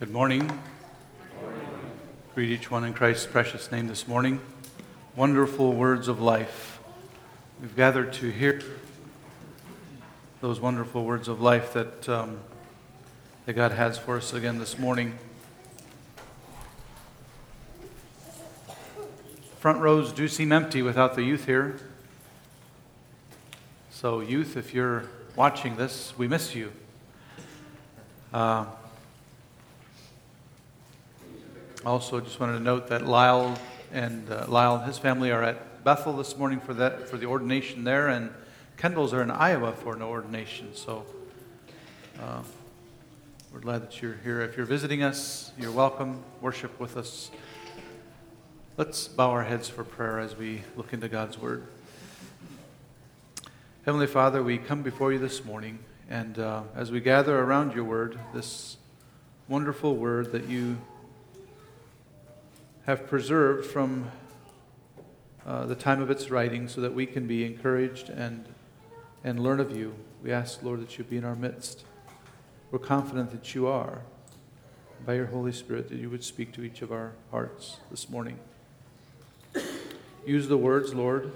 Good morning. Greet each one in Christ's precious name this morning. Wonderful words of life. We've gathered to hear those wonderful words of life that, um, that God has for us again this morning. Front rows do seem empty without the youth here. So, youth, if you're watching this, we miss you. Uh, also, just wanted to note that Lyle and uh, Lyle and his family are at Bethel this morning for that for the ordination there, and Kendall's are in Iowa for an ordination. So uh, we're glad that you're here. If you're visiting us, you're welcome. Worship with us. Let's bow our heads for prayer as we look into God's Word. Heavenly Father, we come before you this morning, and uh, as we gather around your Word, this wonderful Word that you have preserved from uh, the time of its writing so that we can be encouraged and, and learn of you. We ask, Lord, that you be in our midst. We're confident that you are. By your Holy Spirit, that you would speak to each of our hearts this morning. Use the words, Lord,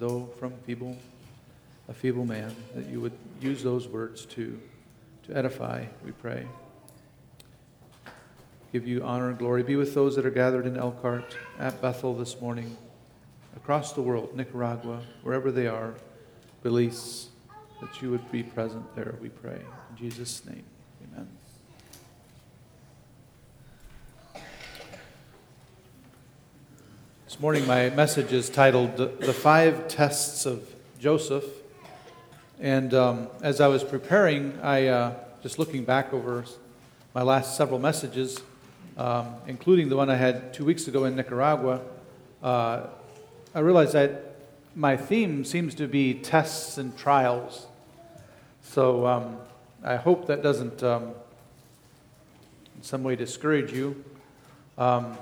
though from feeble, a feeble man, that you would use those words to, to edify, we pray give you honor and glory. Be with those that are gathered in Elkhart, at Bethel this morning, across the world, Nicaragua, wherever they are, Belize, that you would be present there, we pray. In Jesus' name, amen. This morning, my message is titled The Five Tests of Joseph. And um, as I was preparing, I, uh, just looking back over my last several messages, um, including the one I had two weeks ago in Nicaragua, uh, I realized that my theme seems to be tests and trials. So um, I hope that doesn't um, in some way discourage you. Um,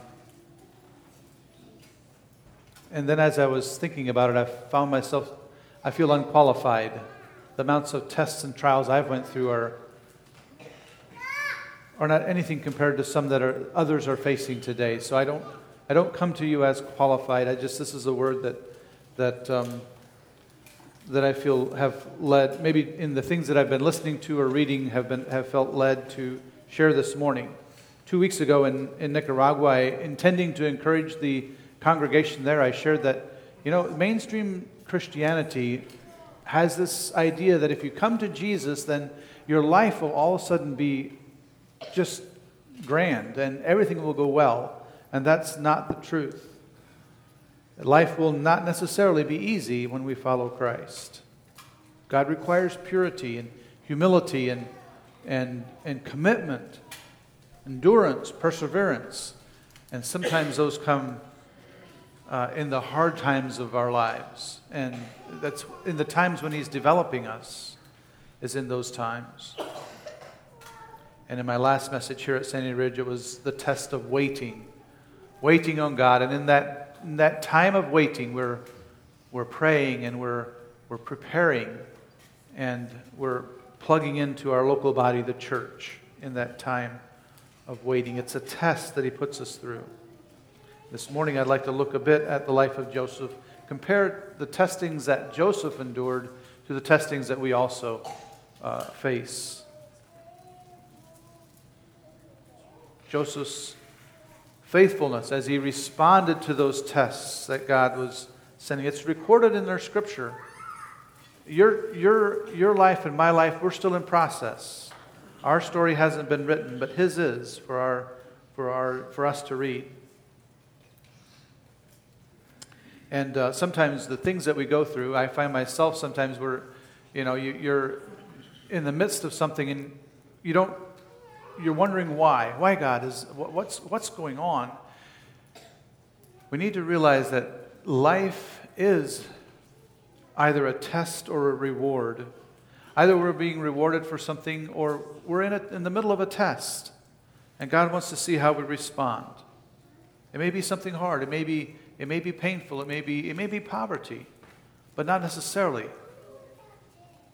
and then as I was thinking about it, I found myself, I feel unqualified. The amounts of tests and trials I've went through are are not anything compared to some that are, others are facing today. So I don't, I don't come to you as qualified. I just, this is a word that, that, um, that I feel have led, maybe in the things that I've been listening to or reading, have, been, have felt led to share this morning. Two weeks ago in, in Nicaragua, I, intending to encourage the congregation there, I shared that, you know, mainstream Christianity has this idea that if you come to Jesus, then your life will all of a sudden be just grand and everything will go well. And that's not the truth. Life will not necessarily be easy when we follow Christ. God requires purity and humility and, and, and commitment, endurance, perseverance. And sometimes those come uh, in the hard times of our lives. And that's in the times when He's developing us, is in those times. And in my last message here at Sandy Ridge, it was the test of waiting, waiting on God. And in that, in that time of waiting, we're, we're praying and we're, we're preparing and we're plugging into our local body, the church, in that time of waiting. It's a test that He puts us through. This morning, I'd like to look a bit at the life of Joseph, compare the testings that Joseph endured to the testings that we also uh, face. Joseph's faithfulness as he responded to those tests that God was sending. It's recorded in their scripture. Your, your, your life and my life, we're still in process. Our story hasn't been written, but his is for, our, for, our, for us to read. And uh, sometimes the things that we go through, I find myself sometimes where, you know, you, you're in the midst of something and you don't you're wondering why. Why, God? Is, what's, what's going on? We need to realize that life is either a test or a reward. Either we're being rewarded for something or we're in, a, in the middle of a test. And God wants to see how we respond. It may be something hard, it may be, it may be painful, it may be, it may be poverty, but not necessarily.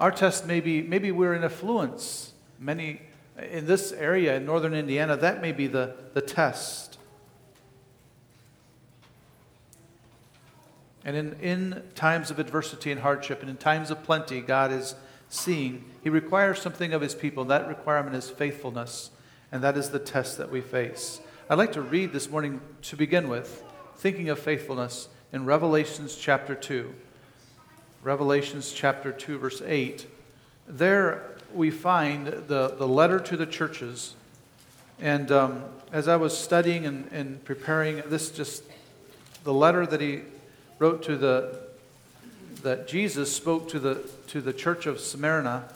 Our test may be maybe we're in affluence. Many In this area in northern Indiana, that may be the, the test. And in, in times of adversity and hardship and in times of plenty, God is seeing. He requires something of his people. That requirement is faithfulness. And that is the test that we face. I'd like to read this morning to begin with, thinking of faithfulness in Revelations chapter 2. Revelations chapter 2, verse 8. There we find the, the letter to the churches. And um, as I was studying and, and preparing, this just the letter that he wrote to the that Jesus spoke to the to the church of Smyrna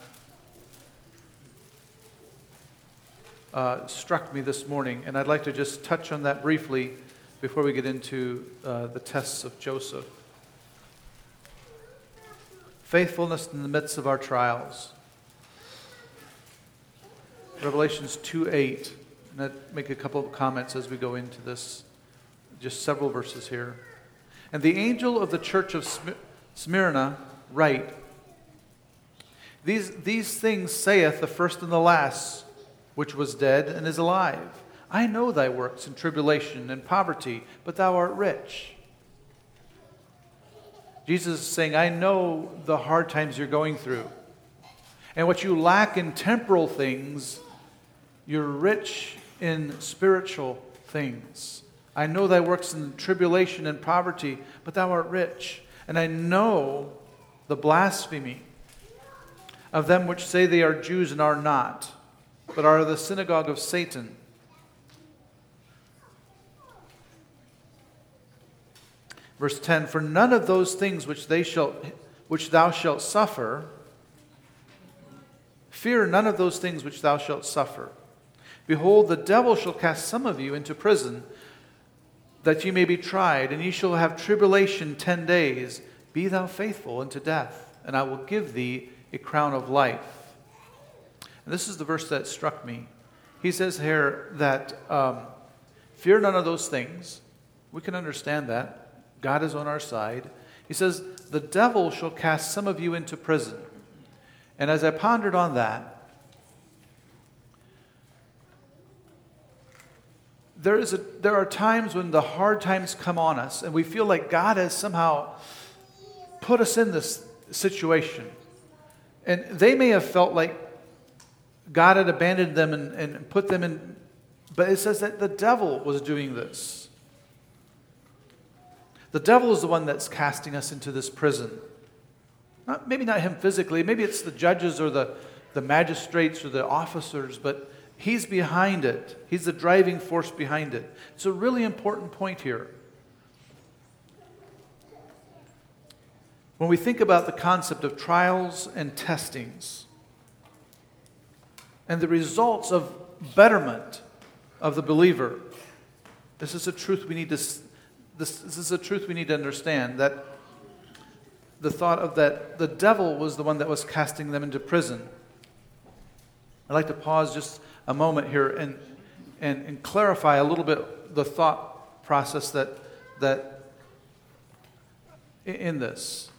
uh, struck me this morning, and I'd like to just touch on that briefly before we get into uh, the tests of Joseph. Faithfulness in the midst of our trials. Revelations 2 8. And I'd make a couple of comments as we go into this, just several verses here. And the angel of the church of Smyrna write, these, these things saith the first and the last, which was dead and is alive. I know thy works in tribulation and poverty, but thou art rich. Jesus is saying, I know the hard times you're going through. And what you lack in temporal things, you're rich in spiritual things. I know thy works in tribulation and poverty, but thou art rich. And I know the blasphemy of them which say they are Jews and are not, but are the synagogue of Satan. Verse 10 For none of those things which, they shall, which thou shalt suffer, fear none of those things which thou shalt suffer. Behold, the devil shall cast some of you into prison, that ye may be tried, and ye shall have tribulation ten days. Be thou faithful unto death, and I will give thee a crown of life. And this is the verse that struck me. He says here that um, fear none of those things. We can understand that. God is on our side. He says, The devil shall cast some of you into prison. And as I pondered on that, there, is a, there are times when the hard times come on us and we feel like God has somehow put us in this situation. And they may have felt like God had abandoned them and, and put them in, but it says that the devil was doing this. The devil is the one that's casting us into this prison. Not, maybe not him physically, maybe it's the judges or the, the magistrates or the officers, but he's behind it. He's the driving force behind it. It's a really important point here. When we think about the concept of trials and testings and the results of betterment of the believer, this is a truth we need to this, this is a truth we need to understand that the thought of that the devil was the one that was casting them into prison. I'd like to pause just a moment here and, and, and clarify a little bit the thought process that, that in this.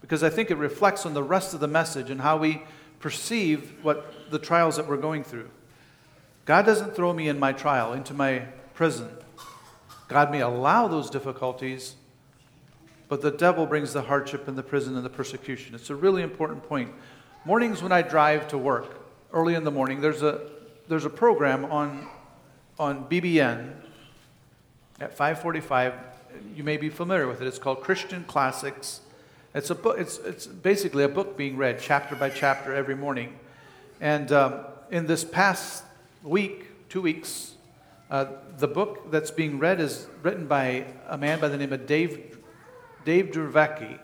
Because I think it reflects on the rest of the message and how we perceive what the trials that we're going through. God doesn't throw me in my trial, into my prison. God may allow those difficulties, but the devil brings the hardship and the prison and the persecution. It's a really important point. Mornings when I drive to work, early in the morning, there's a, there's a program on, on BBN at 545. You may be familiar with it. It's called Christian Classics. It's, a book, it's, it's basically a book being read chapter by chapter every morning. And um, in this past week, two weeks, uh, the book that's being read is written by a man by the name of Dave, Dave Dravecky.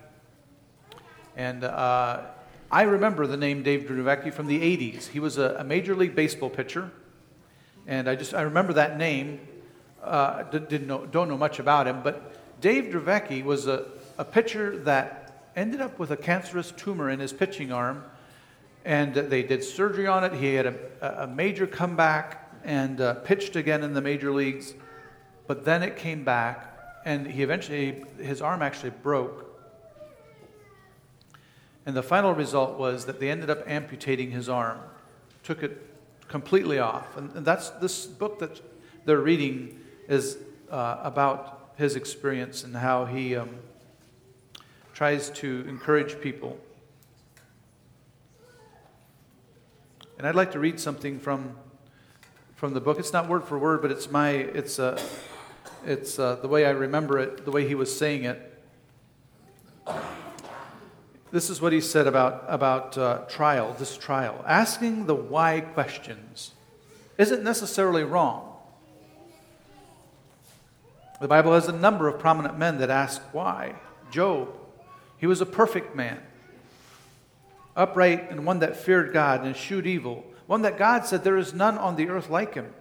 And uh, I remember the name Dave Dravecky from the 80s. He was a, a, Major League Baseball pitcher. And I just I remember that name. Uh, didn't know, don't know much about him. But Dave Dravecky was a, a pitcher that ended up with a cancerous tumor in his pitching arm. And they did surgery on it. He had a, a major comeback and uh, pitched again in the major leagues, but then it came back, and he eventually, his arm actually broke. And the final result was that they ended up amputating his arm, took it completely off. And, and that's this book that they're reading is uh, about his experience and how he um, tries to encourage people. And I'd like to read something from, from the book. It's not word for word, but it's, my, it's, uh, it's uh, the way I remember it, the way he was saying it. This is what he said about, about uh, trial, this trial. Asking the why questions isn't necessarily wrong. The Bible has a number of prominent men that ask why. Job, he was a perfect man, upright and one that feared God and eschewed evil, one that God said there is none on the earth like him.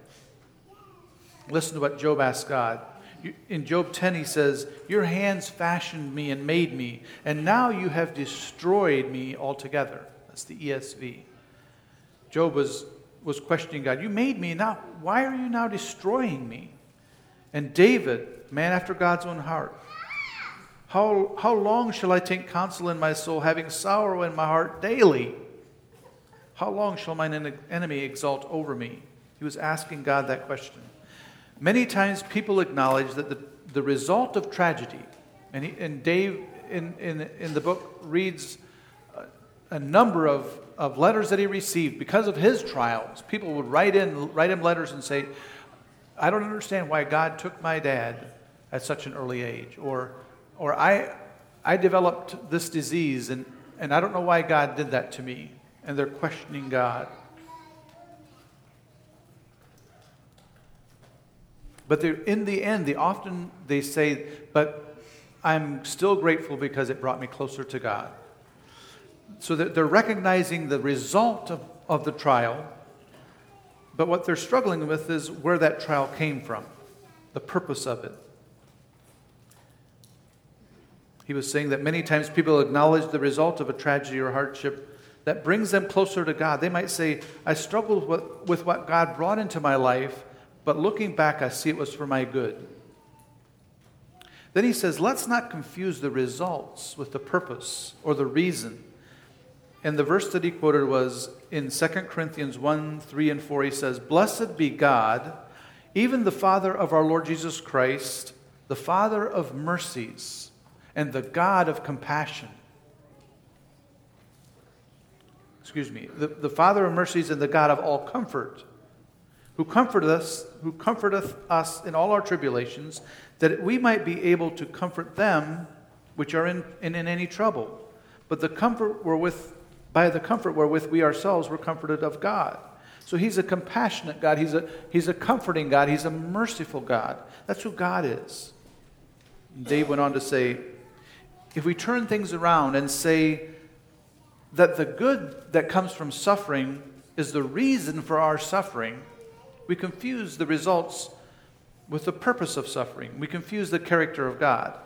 Listen to what Job asked God. In Job 10, he says, Your hands fashioned me and made me, and now you have destroyed me altogether. That's the ESV. Job was, was questioning God. You made me, now why are you now destroying me? And David, man after God's own heart, how, how long shall I take counsel in my soul, having sorrow in my heart daily? How long shall mine enemy exalt over me? He was asking God that question. Many times people acknowledge that the, the result of tragedy, and, he, and Dave in, in, in the book reads a, a number of, of letters that he received because of his trials. People would write, in, write him letters and say, I don't understand why God took my dad at such an early age. Or, or I, I developed this disease and, and I don't know why God did that to me. And they're questioning God. But in the end, they often they say, but I'm still grateful because it brought me closer to God. So that they're recognizing the result of, of the trial but what they're struggling with is where that trial came from, the purpose of it. He was saying that many times people acknowledge the result of a tragedy or hardship that brings them closer to God. They might say, I struggled with, with what God brought into my life, but looking back, I see it was for my good. Then he says, let's not confuse the results with the purpose or the reason. And the verse that he quoted was in 2 Corinthians 1 3 and 4. He says, Blessed be God, even the Father of our Lord Jesus Christ, the Father of mercies, and the God of compassion. Excuse me, the, the Father of mercies and the God of all comfort, who comforteth us, who comforteth us in all our tribulations, that we might be able to comfort them which are in, in, in any trouble. But the comfort wherewith by the comfort wherewith we ourselves were comforted of God. So he's a compassionate God. He's a, he's a comforting God. He's a merciful God. That's who God is. And Dave went on to say if we turn things around and say that the good that comes from suffering is the reason for our suffering, we confuse the results with the purpose of suffering. We confuse the character of God.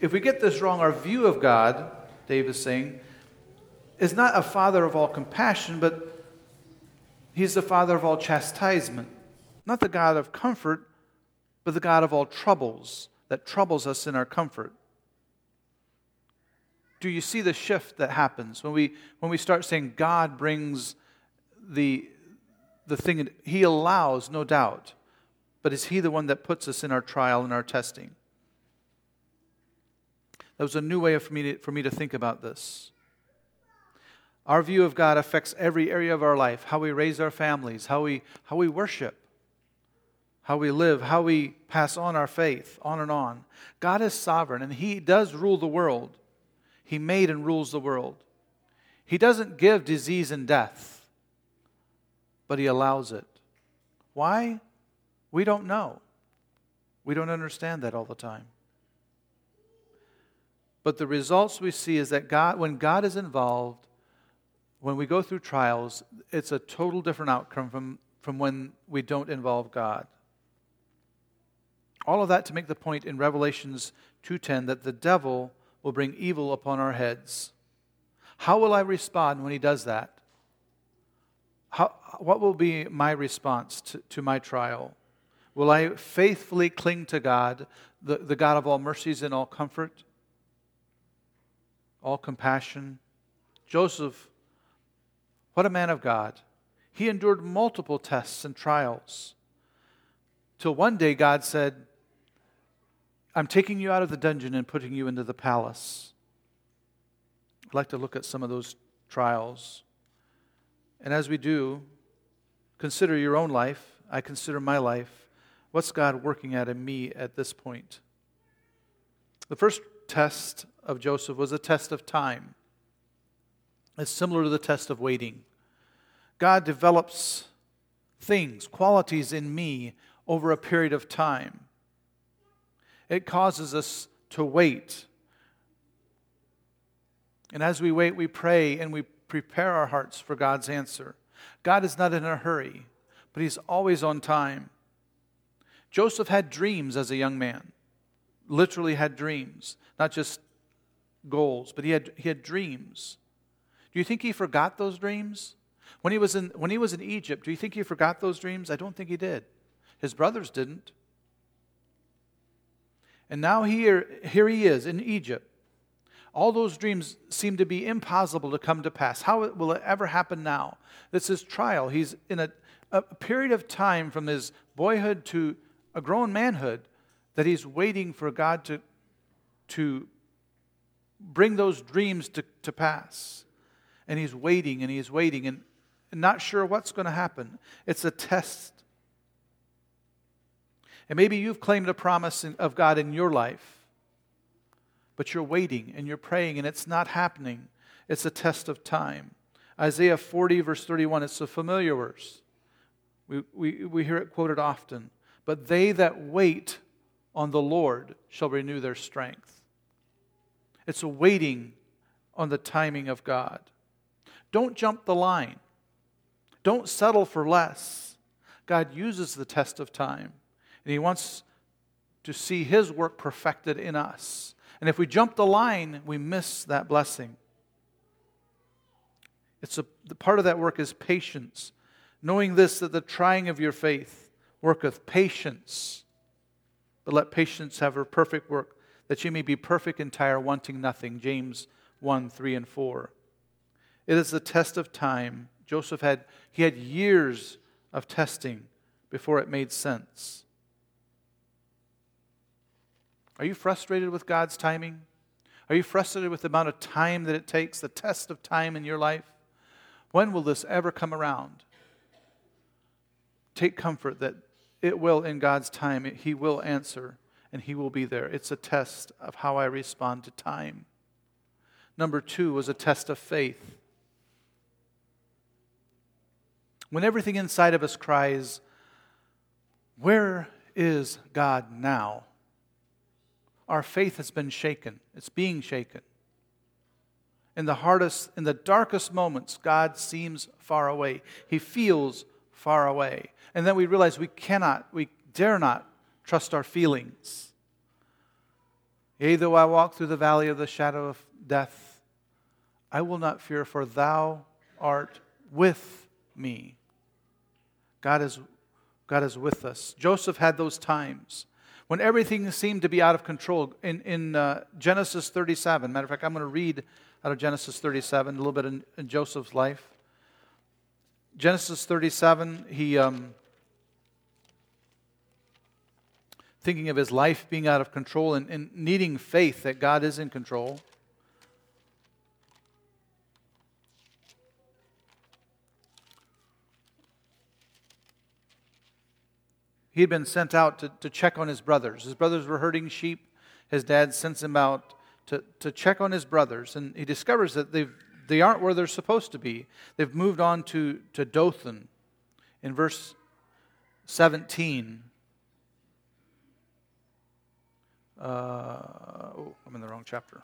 If we get this wrong, our view of God, Dave is saying, is not a father of all compassion, but he's the father of all chastisement. Not the God of comfort, but the God of all troubles that troubles us in our comfort. Do you see the shift that happens when we, when we start saying God brings the, the thing, He allows, no doubt, but is He the one that puts us in our trial and our testing? That was a new way for me to, for me to think about this. Our view of God affects every area of our life how we raise our families, how we, how we worship, how we live, how we pass on our faith, on and on. God is sovereign, and He does rule the world. He made and rules the world. He doesn't give disease and death, but He allows it. Why? We don't know. We don't understand that all the time. But the results we see is that God, when God is involved, when we go through trials, it's a total different outcome from, from when we don't involve God. All of that to make the point in Revelations 2:10 that the devil will bring evil upon our heads. How will I respond when he does that? How, what will be my response to, to my trial? Will I faithfully cling to God, the, the God of all mercies and all comfort, all compassion, Joseph, what a man of God. He endured multiple tests and trials. Till one day God said, I'm taking you out of the dungeon and putting you into the palace. I'd like to look at some of those trials. And as we do, consider your own life. I consider my life. What's God working at in me at this point? The first test of Joseph was a test of time. It's similar to the test of waiting. God develops things, qualities in me over a period of time. It causes us to wait. And as we wait, we pray and we prepare our hearts for God's answer. God is not in a hurry, but He's always on time. Joseph had dreams as a young man, literally had dreams, not just goals, but he had, he had dreams. Do you think he forgot those dreams? When he, was in, when he was in Egypt, do you think he forgot those dreams? I don't think he did. His brothers didn't. And now here, here he is in Egypt. All those dreams seem to be impossible to come to pass. How will it ever happen now? This is trial. He's in a, a period of time from his boyhood to a grown manhood that he's waiting for God to, to bring those dreams to, to pass. And he's waiting and he's waiting and, and not sure what's going to happen. It's a test. And maybe you've claimed a promise of God in your life, but you're waiting and you're praying and it's not happening. It's a test of time. Isaiah 40, verse 31, it's a familiar verse. We, we, we hear it quoted often. But they that wait on the Lord shall renew their strength. It's a waiting on the timing of God. Don't jump the line. Don't settle for less. God uses the test of time, and He wants to see His work perfected in us. And if we jump the line, we miss that blessing. It's a, the part of that work is patience, knowing this that the trying of your faith worketh patience. But let patience have her perfect work, that she may be perfect, entire, wanting nothing. James 1 3 and 4. It is the test of time. Joseph had, he had years of testing before it made sense. Are you frustrated with God's timing? Are you frustrated with the amount of time that it takes, the test of time in your life? When will this ever come around? Take comfort that it will, in God's time, He will answer and He will be there. It's a test of how I respond to time. Number two was a test of faith. When everything inside of us cries, Where is God now? Our faith has been shaken. It's being shaken. In the hardest, in the darkest moments, God seems far away. He feels far away. And then we realize we cannot, we dare not trust our feelings. Yea, though I walk through the valley of the shadow of death, I will not fear, for thou art with me. God is, God is with us. Joseph had those times when everything seemed to be out of control. In, in uh, Genesis 37, matter of fact, I'm going to read out of Genesis 37 a little bit in, in Joseph's life. Genesis 37, he. Um, thinking of his life being out of control and, and needing faith that God is in control. He had been sent out to, to check on his brothers. His brothers were herding sheep. His dad sends him out to, to check on his brothers, and he discovers that they've, they aren't where they're supposed to be. They've moved on to, to Dothan. In verse 17, uh, oh, I'm in the wrong chapter.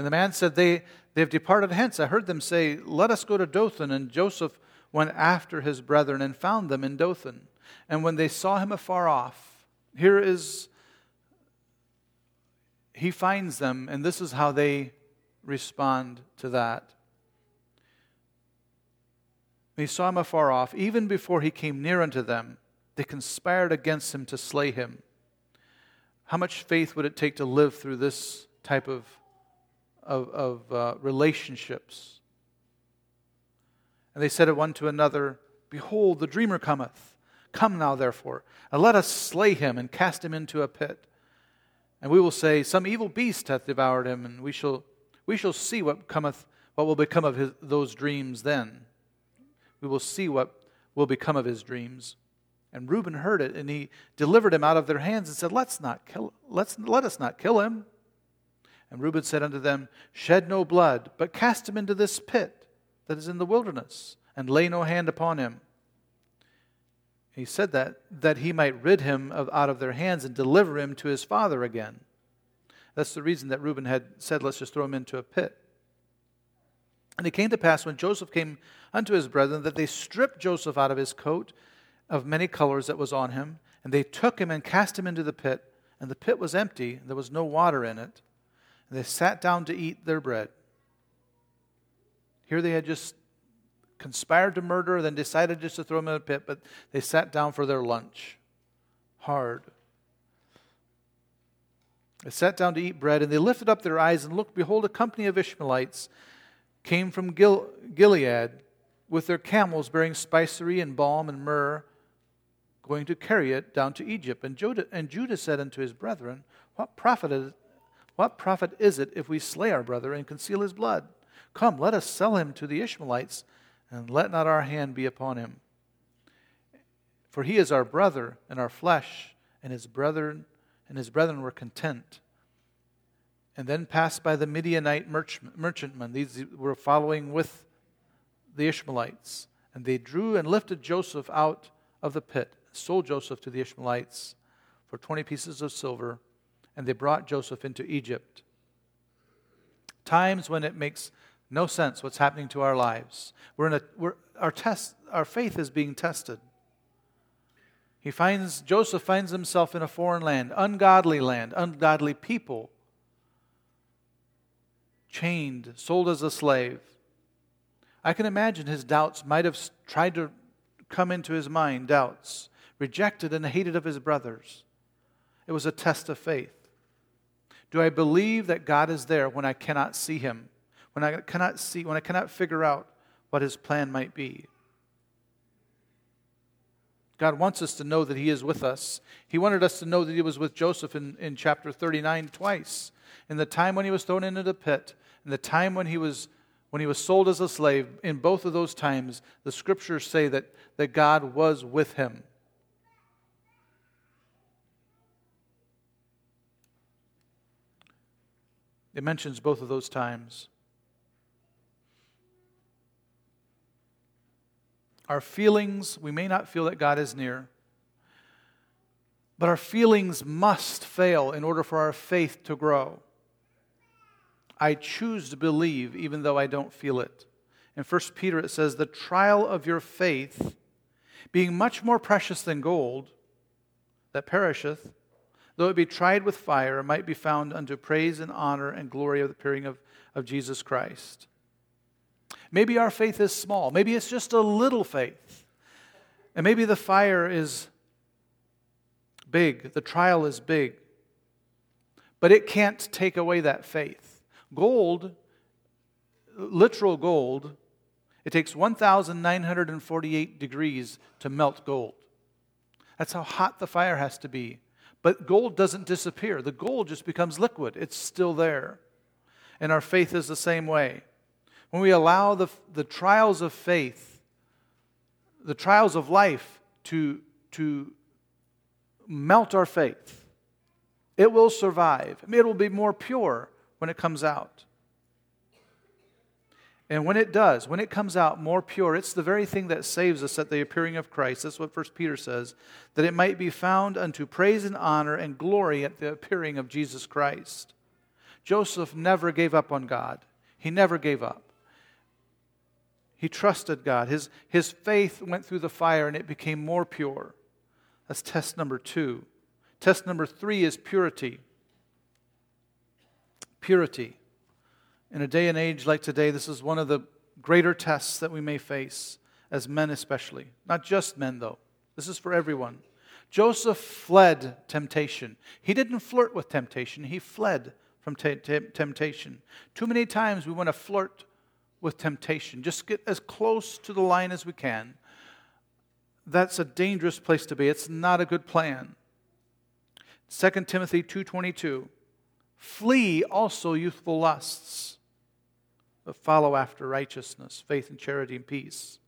And the man said, they, they have departed hence. I heard them say, Let us go to Dothan. And Joseph went after his brethren and found them in Dothan. And when they saw him afar off, here is, he finds them, and this is how they respond to that. They saw him afar off. Even before he came near unto them, they conspired against him to slay him. how much faith would it take to live through this type of, of, of uh, relationships? And they said one to another, Behold, the dreamer cometh. Come now, therefore, and let us slay him and cast him into a pit. And we will say, Some evil beast hath devoured him, and we shall, we shall see what cometh, what will become of his, those dreams then. We will see what will become of his dreams. And Reuben heard it, and he delivered him out of their hands and said, Let's not kill, let's, let us not kill him. And Reuben said unto them, Shed no blood, but cast him into this pit that is in the wilderness, and lay no hand upon him. He said that, that he might rid him of, out of their hands and deliver him to his father again. That's the reason that Reuben had said, Let's just throw him into a pit. And it came to pass when Joseph came unto his brethren that they stripped Joseph out of his coat of many colors that was on him, and they took him and cast him into the pit. And the pit was empty, and there was no water in it. And they sat down to eat their bread. Here they had just conspired to murder, then decided just to throw him in a pit, but they sat down for their lunch. Hard. They sat down to eat bread, and they lifted up their eyes and looked, behold, a company of Ishmaelites came from Gil- Gilead with their camels bearing spicery and balm and myrrh, going to carry it down to Egypt. And Judah, and Judah said unto his brethren, What profit, is, what profit is it if we slay our brother and conceal his blood? Come, let us sell him to the Ishmaelites, and let not our hand be upon him. For he is our brother and our flesh, and his brethren and his brethren were content. And then passed by the Midianite merchantmen. These were following with the Ishmaelites. And they drew and lifted Joseph out of the pit, sold Joseph to the Ishmaelites for 20 pieces of silver, and they brought Joseph into Egypt. Times when it makes no sense what's happening to our lives. We're in a, we're, our, test, our faith is being tested. He finds, Joseph finds himself in a foreign land, ungodly land, ungodly people, chained, sold as a slave. I can imagine his doubts might have tried to come into his mind doubts, rejected and hated of his brothers. It was a test of faith. Do I believe that God is there when I cannot see him? when I cannot see, when I cannot figure out what his plan might be. God wants us to know that he is with us. He wanted us to know that he was with Joseph in, in chapter 39 twice. In the time when he was thrown into the pit, in the time when he was when he was sold as a slave, in both of those times, the scriptures say that, that God was with him. It mentions both of those times. Our feelings, we may not feel that God is near, but our feelings must fail in order for our faith to grow. I choose to believe even though I don't feel it. In 1 Peter, it says, The trial of your faith, being much more precious than gold that perisheth, though it be tried with fire, it might be found unto praise and honor and glory of the appearing of, of Jesus Christ. Maybe our faith is small. Maybe it's just a little faith. And maybe the fire is big, the trial is big. But it can't take away that faith. Gold, literal gold, it takes 1,948 degrees to melt gold. That's how hot the fire has to be. But gold doesn't disappear, the gold just becomes liquid, it's still there. And our faith is the same way when we allow the, the trials of faith, the trials of life to, to melt our faith, it will survive. It will be more pure when it comes out. And when it does, when it comes out more pure, it's the very thing that saves us at the appearing of Christ. That's what 1 Peter says, that it might be found unto praise and honor and glory at the appearing of Jesus Christ. Joseph never gave up on God, he never gave up. He trusted God. His, his faith went through the fire and it became more pure. That's test number two. Test number three is purity. Purity. In a day and age like today, this is one of the greater tests that we may face, as men especially. Not just men, though. This is for everyone. Joseph fled temptation. He didn't flirt with temptation, he fled from t- t- temptation. Too many times we want to flirt with temptation, just get as close to the line as we can. That's a dangerous place to be. It's not a good plan. 2 Timothy 2:22 Flee also youthful lusts, but follow after righteousness, faith and charity and peace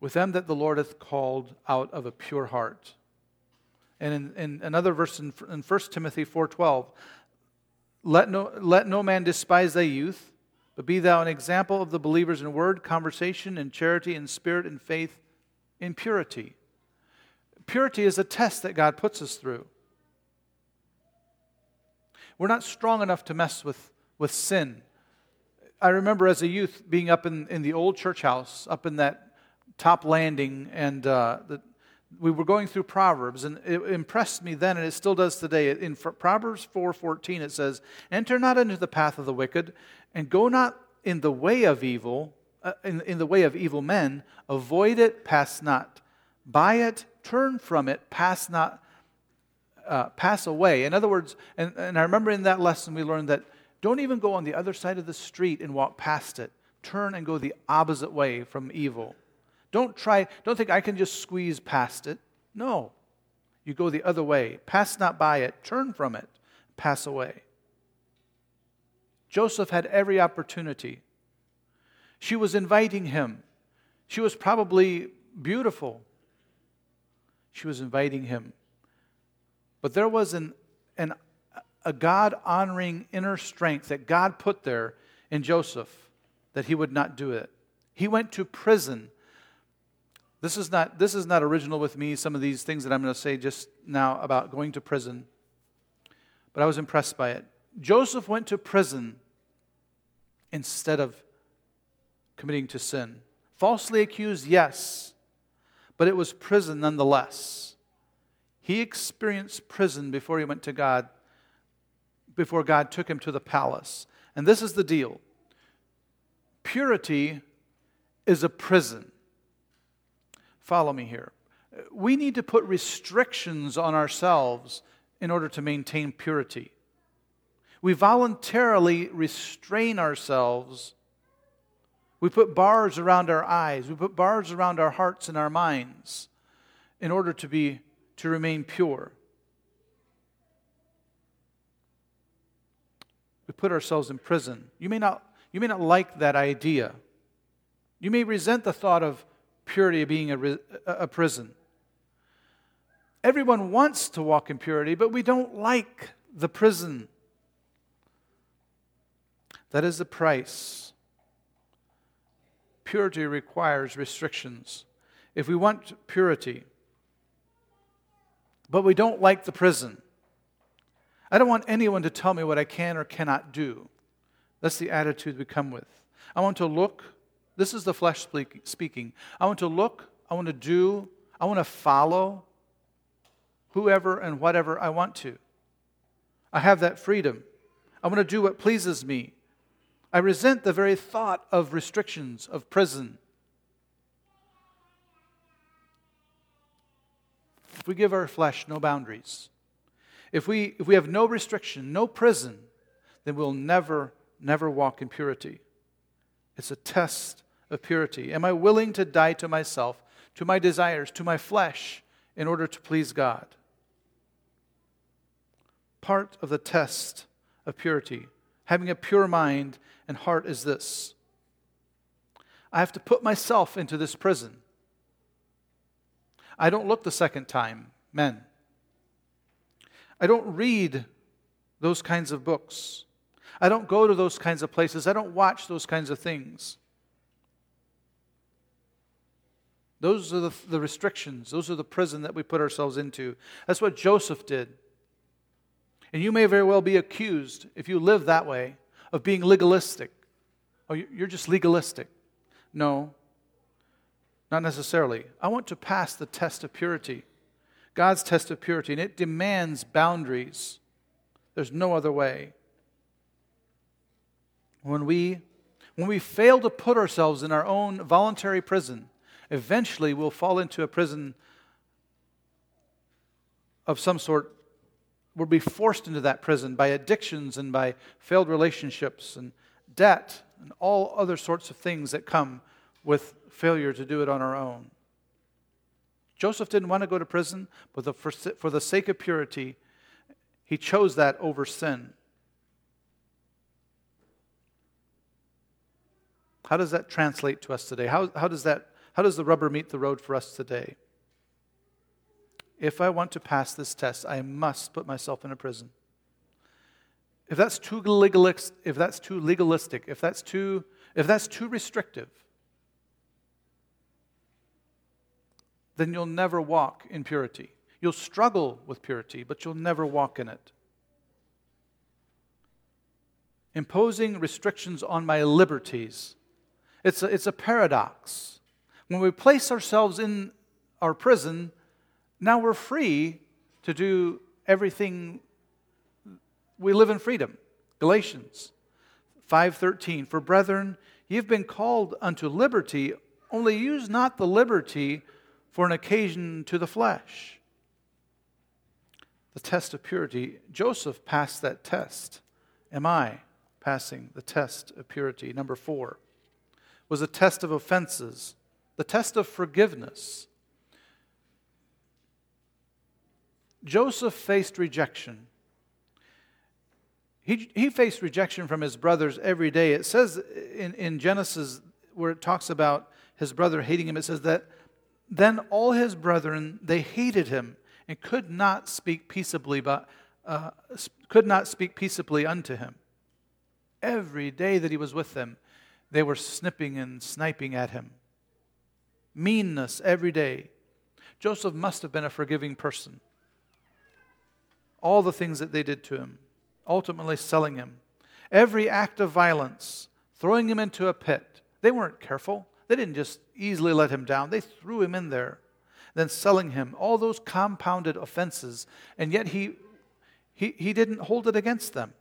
with them that the Lord hath called out of a pure heart. And in, in another verse in, in 1 Timothy 4.12, let no, let no man despise thy youth, but be thou an example of the believers in word, conversation, in charity, in spirit, in faith, in purity. Purity is a test that God puts us through. We're not strong enough to mess with, with sin. I remember as a youth being up in, in the old church house, up in that top landing, and uh, the, we were going through Proverbs, and it impressed me then, and it still does today. In Proverbs 4:14, it says, "Enter not into the path of the wicked, and go not in the way of evil, uh, in, in the way of evil men. Avoid it, pass not by it, turn from it, pass not." Uh, pass away. In other words, and, and I remember in that lesson we learned that don't even go on the other side of the street and walk past it. Turn and go the opposite way from evil. Don't try, don't think I can just squeeze past it. No. You go the other way. Pass not by it, turn from it, pass away. Joseph had every opportunity. She was inviting him. She was probably beautiful. She was inviting him. But there was an, an, a God honoring inner strength that God put there in Joseph that he would not do it. He went to prison this is not, this is not original with me, some of these things that I'm going to say just now about going to prison, but I was impressed by it. Joseph went to prison instead of committing to sin. Falsely accused, yes, but it was prison nonetheless. He experienced prison before he went to God, before God took him to the palace. And this is the deal purity is a prison. Follow me here. We need to put restrictions on ourselves in order to maintain purity. We voluntarily restrain ourselves. We put bars around our eyes. We put bars around our hearts and our minds in order to be to remain pure. We put ourselves in prison. You may not you may not like that idea. You may resent the thought of purity being a, a prison. Everyone wants to walk in purity, but we don't like the prison. That is the price. Purity requires restrictions. If we want purity, but we don't like the prison, I don't want anyone to tell me what I can or cannot do. That's the attitude we come with. I want to look this is the flesh speaking. I want to look, I want to do, I want to follow whoever and whatever I want to. I have that freedom. I want to do what pleases me. I resent the very thought of restrictions, of prison. If we give our flesh no boundaries, if we, if we have no restriction, no prison, then we'll never, never walk in purity. It's a test of purity? Am I willing to die to myself, to my desires, to my flesh, in order to please God? Part of the test of purity, having a pure mind and heart, is this I have to put myself into this prison. I don't look the second time, men. I don't read those kinds of books. I don't go to those kinds of places. I don't watch those kinds of things. Those are the, the restrictions. Those are the prison that we put ourselves into. That's what Joseph did. And you may very well be accused, if you live that way, of being legalistic. Oh, you're just legalistic. No, not necessarily. I want to pass the test of purity, God's test of purity, and it demands boundaries. There's no other way. When we, when we fail to put ourselves in our own voluntary prison, eventually we'll fall into a prison of some sort We'll be forced into that prison by addictions and by failed relationships and debt and all other sorts of things that come with failure to do it on our own. Joseph didn't want to go to prison, but for, for the sake of purity, he chose that over sin. How does that translate to us today? How, how, does that, how does the rubber meet the road for us today? If I want to pass this test, I must put myself in a prison. If that's too legalist, if that's too legalistic, if that's too, if that's too restrictive, then you'll never walk in purity. You'll struggle with purity, but you'll never walk in it. Imposing restrictions on my liberties it's a, it's a paradox. When we place ourselves in our prison, now we're free to do everything. We live in freedom. Galatians 5:13 For brethren, you've been called unto liberty, only use not the liberty for an occasion to the flesh. The test of purity, Joseph passed that test. Am I passing the test of purity? Number 4 was a test of offenses, the test of forgiveness. Joseph faced rejection. He, he faced rejection from his brothers every day. It says in, in Genesis, where it talks about his brother hating him, it says that then all his brethren, they hated him and could not speak peaceably, but, uh, could not speak peaceably unto him. Every day that he was with them, they were snipping and sniping at him. Meanness every day. Joseph must have been a forgiving person. All the things that they did to him, ultimately selling him. Every act of violence, throwing him into a pit. They weren't careful. They didn't just easily let him down, they threw him in there. Then selling him, all those compounded offenses, and yet he, he, he didn't hold it against them.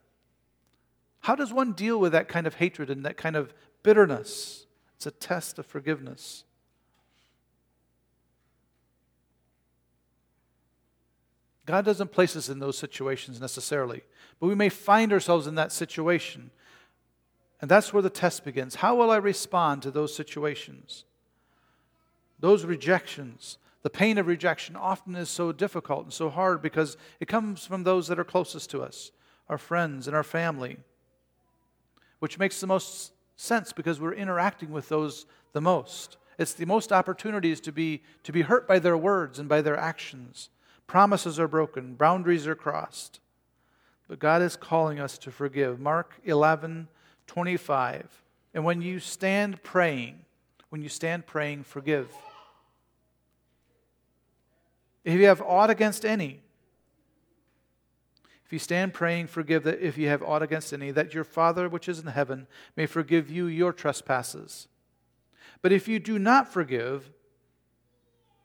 How does one deal with that kind of hatred and that kind of bitterness. It's a test of forgiveness. God doesn't place us in those situations necessarily, but we may find ourselves in that situation. And that's where the test begins. How will I respond to those situations? Those rejections. The pain of rejection often is so difficult and so hard because it comes from those that are closest to us, our friends and our family, which makes the most sense because we're interacting with those the most. It's the most opportunities to be, to be hurt by their words and by their actions. Promises are broken, boundaries are crossed. But God is calling us to forgive. Mark 11, 25. And when you stand praying, when you stand praying, forgive. If you have aught against any, if you stand praying, forgive that if you have aught against any, that your Father which is in heaven may forgive you your trespasses. But if you do not forgive,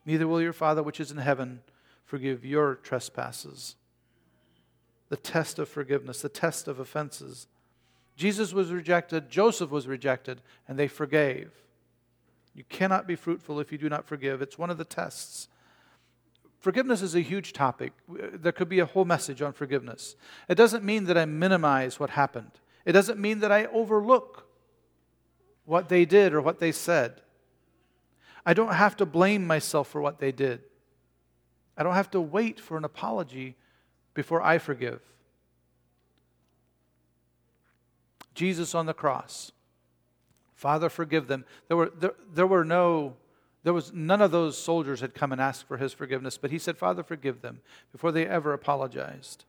neither will your Father which is in heaven forgive your trespasses. The test of forgiveness, the test of offenses. Jesus was rejected, Joseph was rejected, and they forgave. You cannot be fruitful if you do not forgive. It's one of the tests Forgiveness is a huge topic. There could be a whole message on forgiveness. It doesn't mean that I minimize what happened, it doesn't mean that I overlook what they did or what they said. I don't have to blame myself for what they did. I don't have to wait for an apology before I forgive. Jesus on the cross. Father, forgive them. There were, there, there were no there was none of those soldiers had come and asked for his forgiveness, but he said, Father, forgive them, before they ever apologized.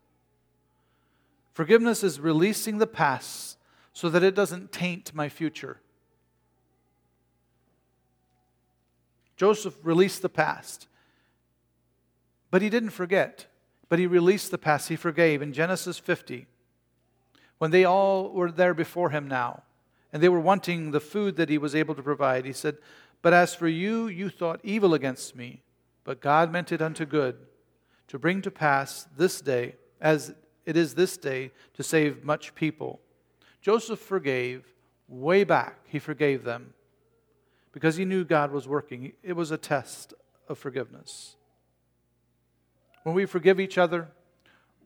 Forgiveness is releasing the past so that it doesn't taint my future. Joseph released the past, but he didn't forget. But he released the past, he forgave. In Genesis 50, when they all were there before him now, and they were wanting the food that he was able to provide, he said, but as for you, you thought evil against me, but God meant it unto good, to bring to pass this day, as it is this day, to save much people. Joseph forgave way back, he forgave them because he knew God was working. It was a test of forgiveness. when we forgive each other,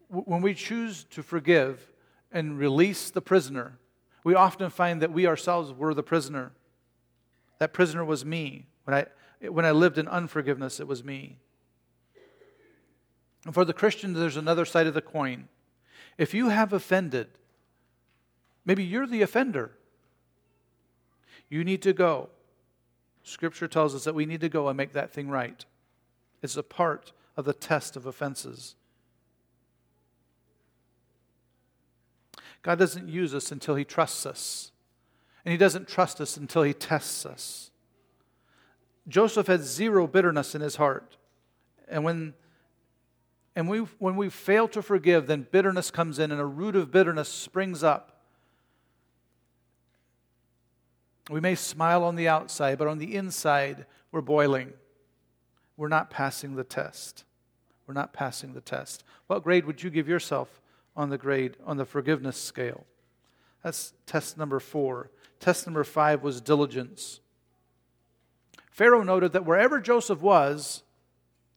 when we choose to forgive and release the prisoner, we often find that we ourselves were the prisoner. That prisoner was me. When I, when I lived in unforgiveness, it was me. And for the Christian, there's another side of the coin. If you have offended, maybe you're the offender. You need to go. Scripture tells us that we need to go and make that thing right. It's a part of the test of offenses. God doesn't use us until He trusts us. And He doesn't trust us until He tests us. Joseph had zero bitterness in his heart. And when, and we, when we fail to forgive, then bitterness comes in and a root of bitterness springs up. We may smile on the outside, but on the inside, we're boiling. We're not passing the test. We're not passing the test. What grade would you give yourself on the grade, on the forgiveness scale. That's test number four. Test number five was diligence. Pharaoh noted that wherever Joseph was,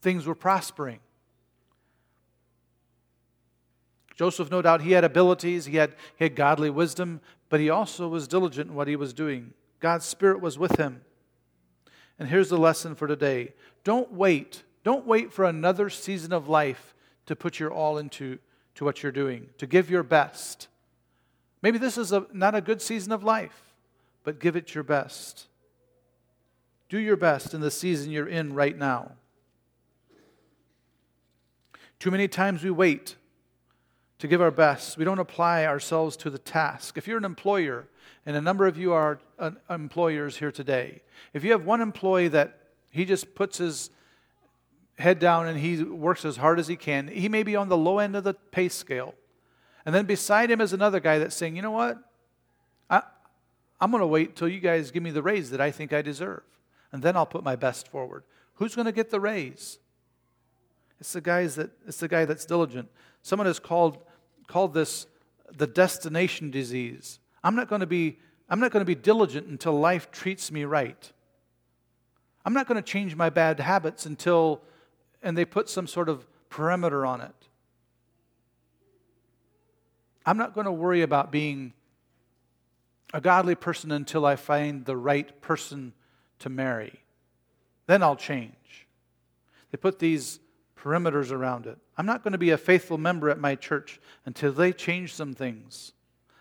things were prospering. Joseph, no doubt, he had abilities, he had, he had godly wisdom, but he also was diligent in what he was doing. God's Spirit was with him. And here's the lesson for today don't wait. Don't wait for another season of life to put your all into to what you're doing, to give your best. Maybe this is a, not a good season of life, but give it your best. Do your best in the season you're in right now. Too many times we wait to give our best. We don't apply ourselves to the task. If you're an employer, and a number of you are uh, employers here today, if you have one employee that he just puts his head down and he works as hard as he can. He may be on the low end of the pay scale. And then beside him is another guy that's saying, you know what? I, I'm going to wait till you guys give me the raise that I think I deserve. And then I'll put my best forward. Who's going to get the raise? It's the, guys that, it's the guy that's diligent. Someone has called, called this the destination disease. I'm not going to be, I'm not going to be diligent until life treats me right. I'm not going to change my bad habits until and they put some sort of perimeter on it. I'm not going to worry about being a godly person until I find the right person to marry. Then I'll change. They put these perimeters around it. I'm not going to be a faithful member at my church until they change some things.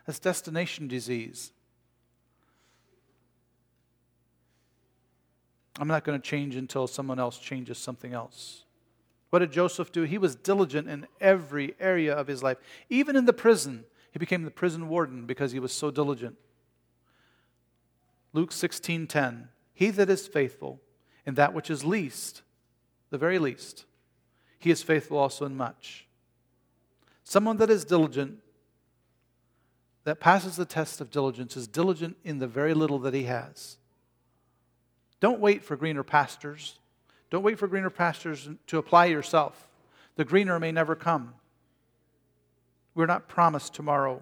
That's destination disease. I'm not going to change until someone else changes something else. What did Joseph do? He was diligent in every area of his life. Even in the prison, he became the prison warden because he was so diligent. Luke 16:10 He that is faithful in that which is least, the very least, he is faithful also in much. Someone that is diligent that passes the test of diligence is diligent in the very little that he has. Don't wait for greener pastures. Don't wait for greener pastures to apply yourself. The greener may never come. We're not promised tomorrow.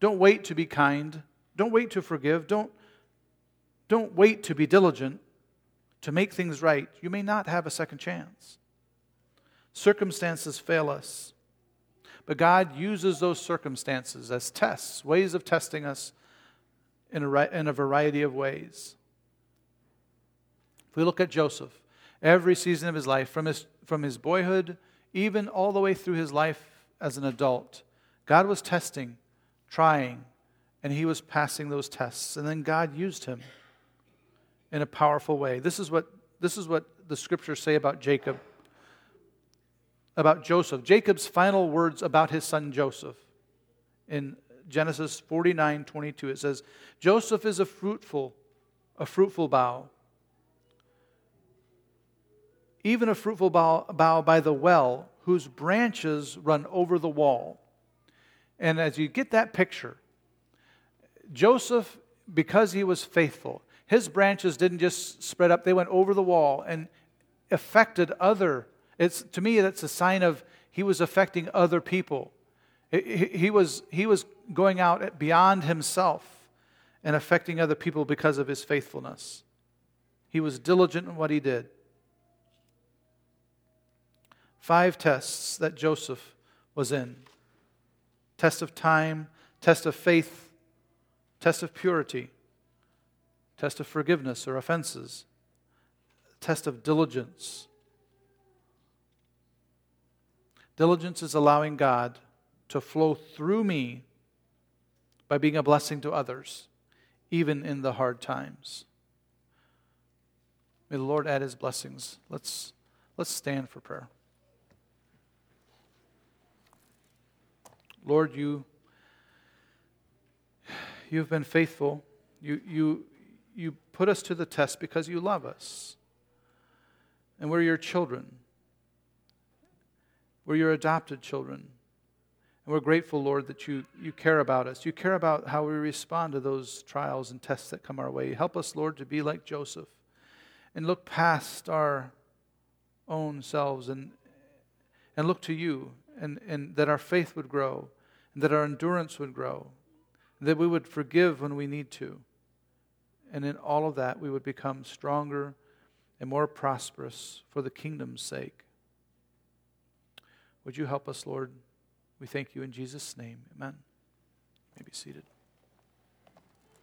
Don't wait to be kind. Don't wait to forgive. Don't, don't wait to be diligent to make things right. You may not have a second chance. Circumstances fail us. But God uses those circumstances as tests, ways of testing us in a, in a variety of ways. If we look at Joseph, every season of his life, from his, from his boyhood, even all the way through his life as an adult. God was testing, trying, and he was passing those tests. And then God used him in a powerful way. This is what, this is what the scriptures say about Jacob, about Joseph. Jacob's final words about his son Joseph in Genesis 49 22. It says, Joseph is a fruitful, a fruitful bough even a fruitful bough, by the well, whose branches run over the wall. And as you get that picture, Joseph, because he was faithful, his branches didn't just spread up, they went over the wall and affected other. It's, to me, that's a sign of he was affecting other people. He, he, was, he was going out beyond himself and affecting other people because of his faithfulness. He was diligent in what he did. Five tests that Joseph was in test of time, test of faith, test of purity, test of forgiveness or offenses, test of diligence. Diligence is allowing God to flow through me by being a blessing to others, even in the hard times. May the Lord add his blessings. Let's, let's stand for prayer. Lord, you, you've been faithful. You, you, you put us to the test because you love us. And we're your children. We're your adopted children. And we're grateful, Lord, that you, you care about us. You care about how we respond to those trials and tests that come our way. Help us, Lord, to be like Joseph and look past our own selves and, and look to you, and, and that our faith would grow, that our endurance would grow, that we would forgive when we need to. And in all of that, we would become stronger and more prosperous for the kingdom's sake. Would you help us, Lord? We thank you in Jesus' name. Amen. You may be seated.